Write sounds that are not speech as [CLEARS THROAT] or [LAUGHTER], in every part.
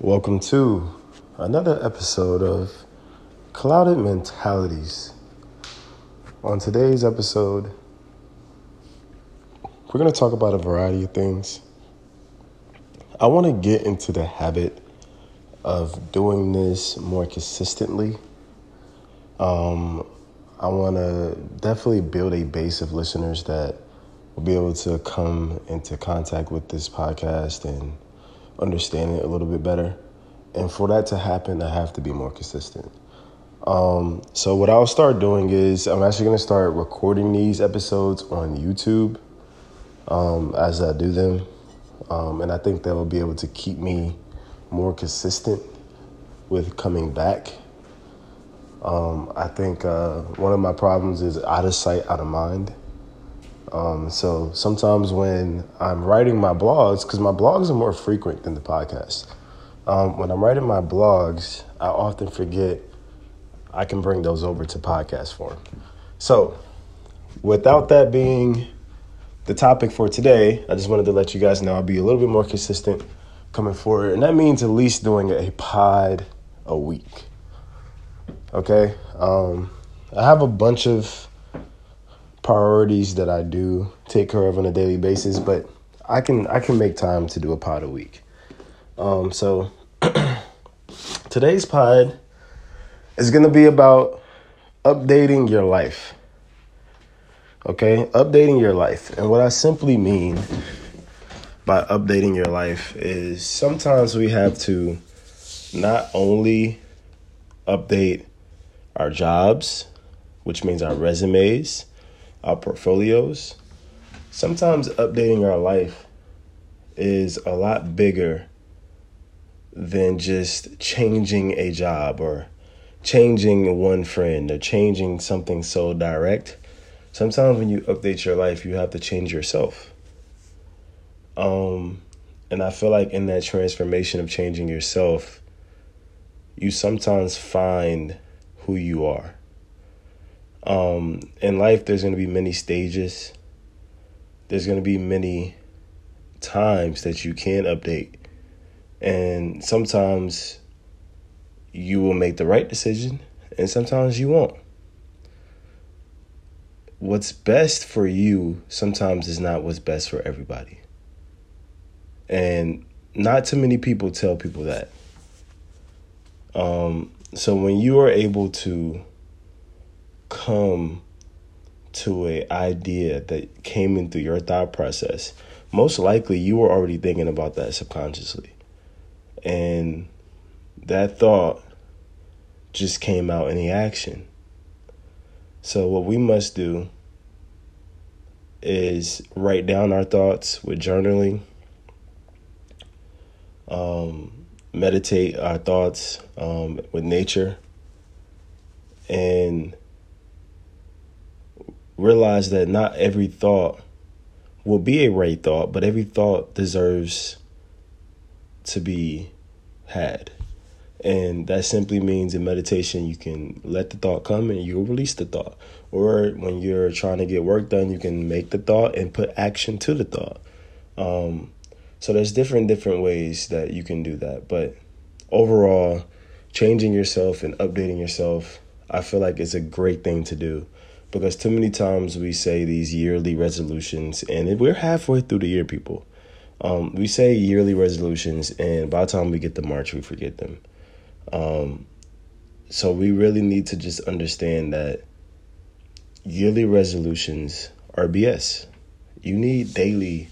Welcome to another episode of Clouded Mentalities. On today's episode, we're going to talk about a variety of things. I want to get into the habit of doing this more consistently. Um, I want to definitely build a base of listeners that will be able to come into contact with this podcast and understand it a little bit better. And for that to happen, I have to be more consistent. Um, so what I'll start doing is I'm actually going to start recording these episodes on YouTube um, as I do them, um, and I think that will be able to keep me more consistent with coming back. Um, I think uh, one of my problems is out of sight, out of mind. Um, so sometimes when I'm writing my blogs, because my blogs are more frequent than the podcast, um, when I'm writing my blogs, I often forget I can bring those over to podcast form. So, without that being the topic for today, I just wanted to let you guys know I'll be a little bit more consistent coming forward, and that means at least doing a pod a week. Okay, um, I have a bunch of priorities that I do take care of on a daily basis, but I can I can make time to do a pod a week. Um, so [CLEARS THROAT] today's pod is to be about updating your life. Okay, updating your life, and what I simply mean by updating your life is sometimes we have to not only update our jobs, which means our resumes our portfolios, sometimes updating our life is a lot bigger than just changing a job or changing one friend or changing something so direct. Sometimes when you update your life, you have to change yourself. Um, and I feel like in that transformation of changing yourself, you sometimes find who you are. Um, in life, there's going to be many stages. There's going to be many times that you can update. And sometimes you will make the right decision, and sometimes you won't. What's best for you sometimes is not what's best for everybody. And not too many people tell people that. Um, so when you are able to come to a idea that came into your thought process, most likely you were already thinking about that subconsciously. And that thought just came out in the action. So what we must do is write down our thoughts with journaling. Um, meditate our thoughts um, with nature and realize that not every thought will be a right thought, but every thought deserves to be had. And that simply means in meditation, you can let the thought come and you'll release the thought. Or when you're trying to get work done, you can make the thought and put action to the thought. Um, so there's different different ways that you can do that. But overall, changing yourself and updating yourself, I feel like it's a great thing to do because too many times we say these yearly resolutions and we're halfway through the year people. Um, we say yearly resolutions and by the time we get to march we forget them. Um, so we really need to just understand that yearly resolutions are bs you need daily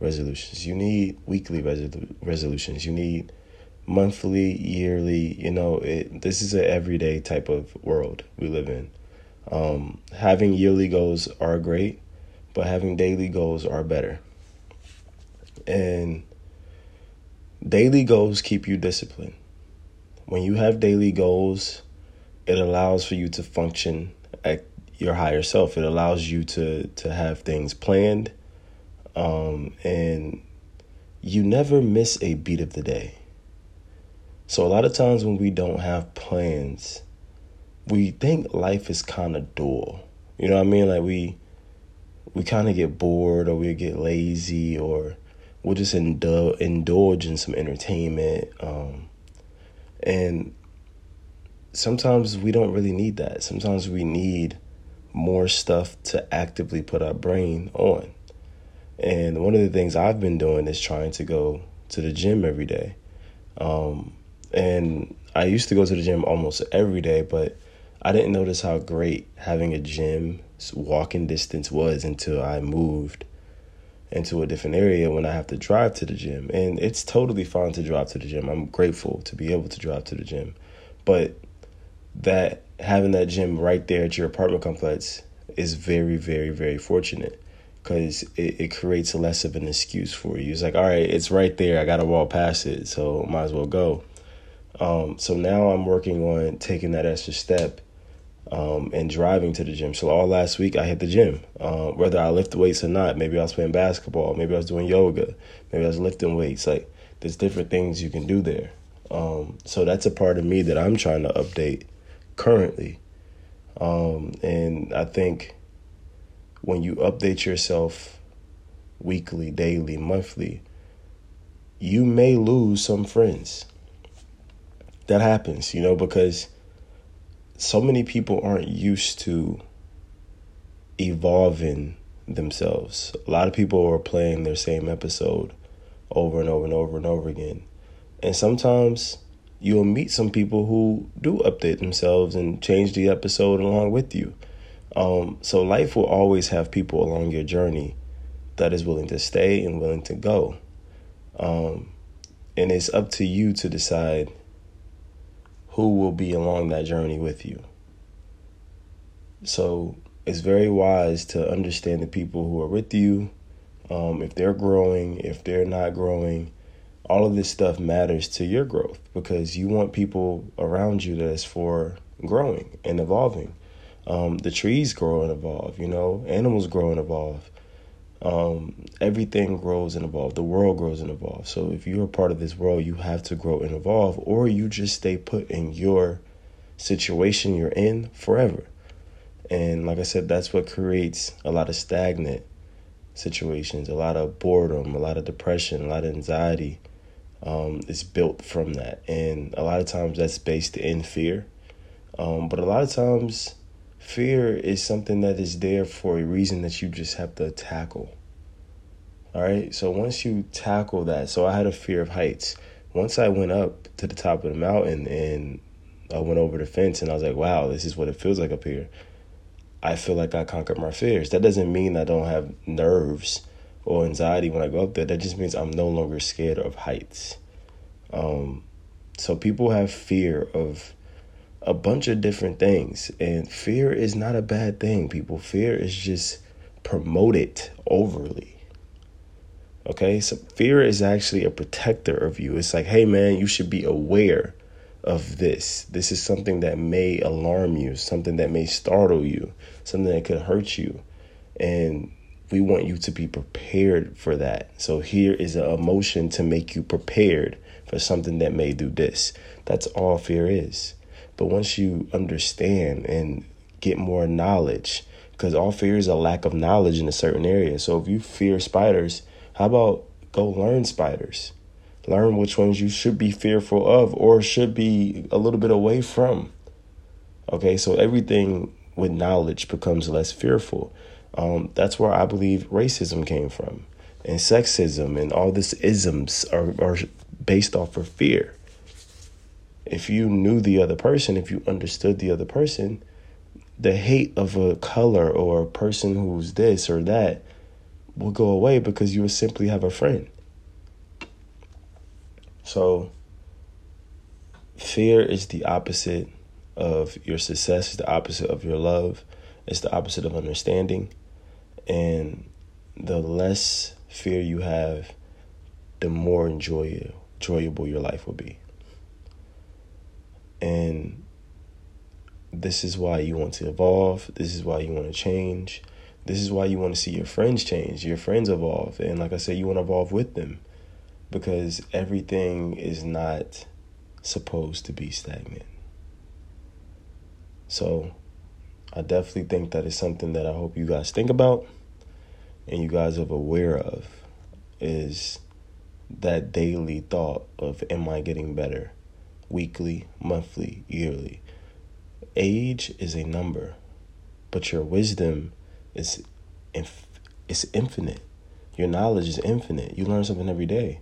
resolutions. You need weekly resolu- resolutions. You need monthly yearly you know it, this is an everyday type of world we live in um, having yearly goals are great, but having daily goals are better. And daily goals keep you disciplined. When you have daily goals, it allows for you to function at your higher self. It allows you to to have things planned, um, and you never miss a beat of the day. So a lot of times when we don't have plans, we think life is kind of dull. You know what I mean? Like we we kind of get bored or we get lazy or we'll just indul- indulge in some entertainment. Um, and sometimes we don't really need that. Sometimes we need more stuff to actively put our brain on. And one of the things I've been doing is trying to go to the gym every day. Um, and I used to go to the gym almost every day, but I didn't notice how great having a gym walking distance was until I moved into a different area when I have to drive to the gym. And it's totally fine to drive to the gym. I'm grateful to be able to drive to the gym. But that having that gym right there at your apartment complex is very, very, very fortunate because it, it creates less of an excuse for you. It's like, all right, it's right there. I got to walk past it, so might as well go. Um, so now I'm working on taking that extra step um, and driving to the gym. So all last week I hit the gym, uh, whether I lift weights or not. Maybe I was playing basketball. Maybe I was doing yoga. Maybe I was lifting weights. Like there's different things you can do there. Um, so that's a part of me that I'm trying to update currently. Um, and I think when you update yourself weekly, daily, monthly, you may lose some friends. That happens, you know, because so many people aren't used to evolving themselves. A lot of people are playing their same episode over and over and over and over again. And sometimes you'll meet some people who do update themselves and change the episode along with you. Um, so life will always have people along your journey that is willing to stay and willing to go. Um, and it's up to you to decide who will be along that journey with you. So it's very wise to understand the people who are with you. Um, if they're growing, if they're not growing, all of this stuff matters to your growth because you want people around you that's for growing and evolving. Um, the trees grow and evolve, you know, animals grow and evolve. Um, everything grows and evolves. The world grows and evolves. So if you're a part of this world, you have to grow and evolve, or you just stay put in your situation you're in forever. And like I said, that's what creates a lot of stagnant situations, a lot of boredom, a lot of depression, a lot of anxiety. Um, is built from that, and a lot of times that's based in fear. Um, but a lot of times Fear is something that is there for a reason that you just have to tackle. All right. So once you tackle that, so I had a fear of heights. Once I went up to the top of the mountain and I went over the fence and I was like, wow, this is what it feels like up here. I feel like I conquered my fears. That doesn't mean I don't have nerves or anxiety when I go up there. That just means I'm no longer scared of heights. Um, so people have fear of a bunch of different things. And fear is not a bad thing, people. Fear is just promoted overly. Okay, so fear is actually a protector of you. It's like, hey, man, you should be aware of this. This is something that may alarm you, something that may startle you, something that could hurt you. And we want you to be prepared for that. So here is an emotion to make you prepared for something that may do this. That's all fear is. But once you understand and get more knowledge, because all fear is a lack of knowledge in a certain area. So if you fear spiders, how about go learn spiders? Learn which ones you should be fearful of or should be a little bit away from. Okay, so everything with knowledge becomes less fearful. Um, that's where I believe racism came from, and sexism, and all this isms are, are based off of fear if you knew the other person, if you understood the other person, the hate of a color or a person who's this or that will go away because you will simply have a friend. So, fear is the opposite of your success, it's the opposite of your love, it's the opposite of understanding. And the less fear you have, the more enjoy- enjoyable your life will be. And this is why you want to evolve. This is why you want to change. This is why you want to see your friends change, your friends evolve. And like I said, you want to evolve with them because everything is not supposed to be stagnant. So I definitely think that is something that I hope you guys think about and you guys are aware of is that daily thought of am I getting better? Weekly, monthly, yearly. Age is a number, but your wisdom is inf- is infinite. Your knowledge is infinite. You learn something every day.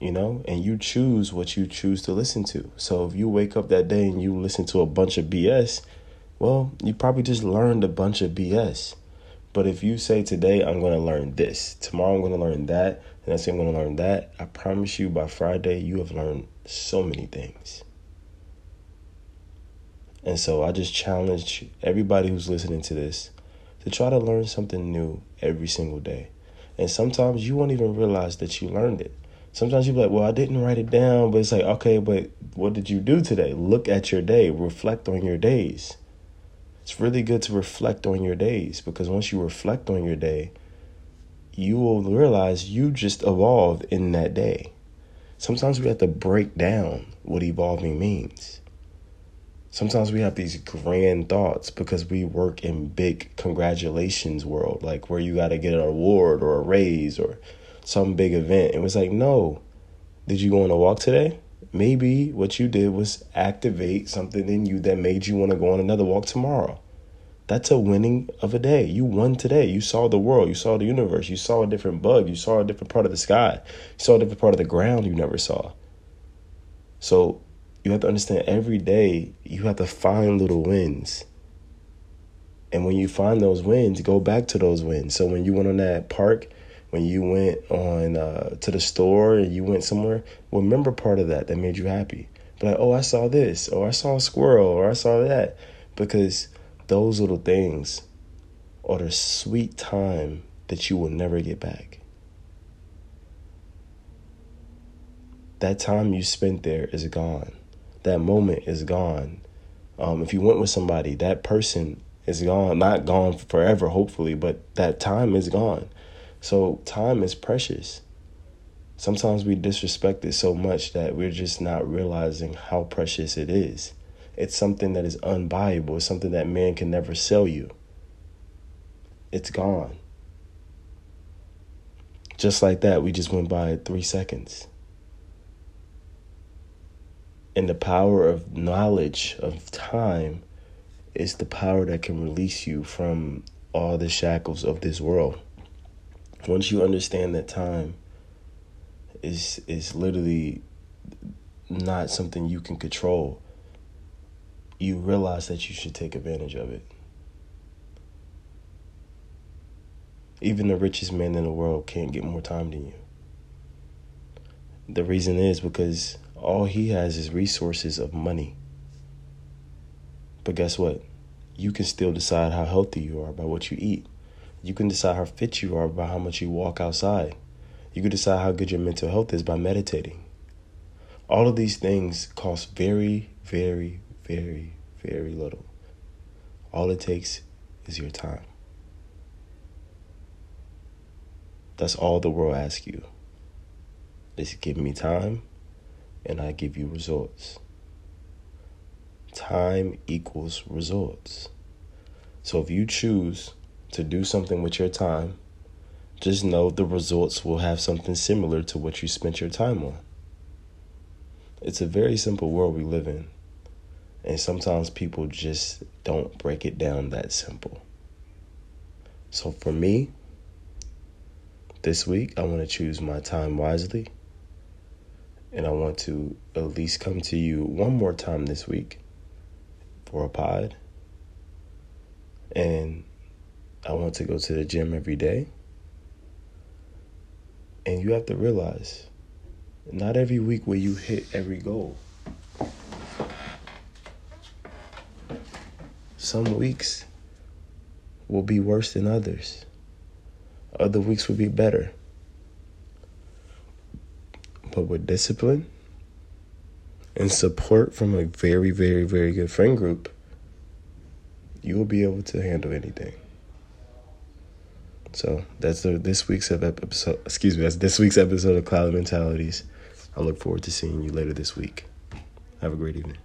You know, and you choose what you choose to listen to. So if you wake up that day and you listen to a bunch of BS, well, you probably just learned a bunch of BS. But if you say today I'm going to learn this, tomorrow I'm going to learn that, and I say I'm going to learn that, I promise you by Friday you have learned so many things. And so I just challenge everybody who's listening to this to try to learn something new every single day. And sometimes you won't even realize that you learned it. Sometimes you'll be like, well, I didn't write it down, but it's like, okay, but what did you do today? Look at your day, reflect on your days it's really good to reflect on your days because once you reflect on your day, you will realize you just evolved in that day. Sometimes we have to break down what evolving means. Sometimes we have these grand thoughts because we work in big congratulations world, like where you got to get an award or a raise or some big event. It was like, no. Did you go on a walk today? maybe what you did was activate something in you that made you want to go on another walk tomorrow. That's a winning of a day. You won today. You saw the world. You saw the universe. You saw a different bug. You saw a different part of the sky. You saw a different part of the ground you never saw. So you have to understand every day you have to find little wins. And when you find those wins, go back to those wins. So when you went on that park when you went on uh, to the store and you went somewhere, remember part of that that made you happy. But like, oh, I saw this, or I saw a squirrel, or I saw that, because those little things are the sweet time that you will never get back. That time you spent there is gone. That moment is gone. Um, if you went with somebody, that person is gone. Not gone forever, hopefully, but that time is gone. So time is precious. Sometimes we disrespect it so much that we're just not realizing how precious it is. It's something that is unbuyable, it's something that man can never sell you. It's gone. Just like that, we just went by three seconds. And the power of knowledge, of time, is the power that can release you from all the shackles of this world once you understand that time is is literally not something you can control, you realize that you should take advantage of it. Even the richest man in the world can't get more time than you. The reason is because all he has is resources of money. But guess what? You can still decide how healthy you are by what you eat. You can decide how fit you are by how much you walk outside. You can decide how good your mental health is by meditating. All of these things cost very, very, very, very little. All it takes is your time. That's all the world asks you. Just give me time and I give you results. Time equals results. So if you choose to do something with your time, just know the results will have something similar to what you spent your time on. It's a very simple world we live in. And sometimes people just don't break it down that simple. So for me, this week, I want to choose my time wisely. And I want to at least come to you one more time this week for a pod. And I want to go to the gym every day. And you have to realize not every week will you hit every goal. Some weeks will be worse than others. Other weeks will be better. But with discipline and support from a very, very, very good friend group, you will be able to handle anything. So that's the, this week's episode. Excuse me, that's this week's episode of Cloud Mentalities. I look forward to seeing you later this week. Have a great evening.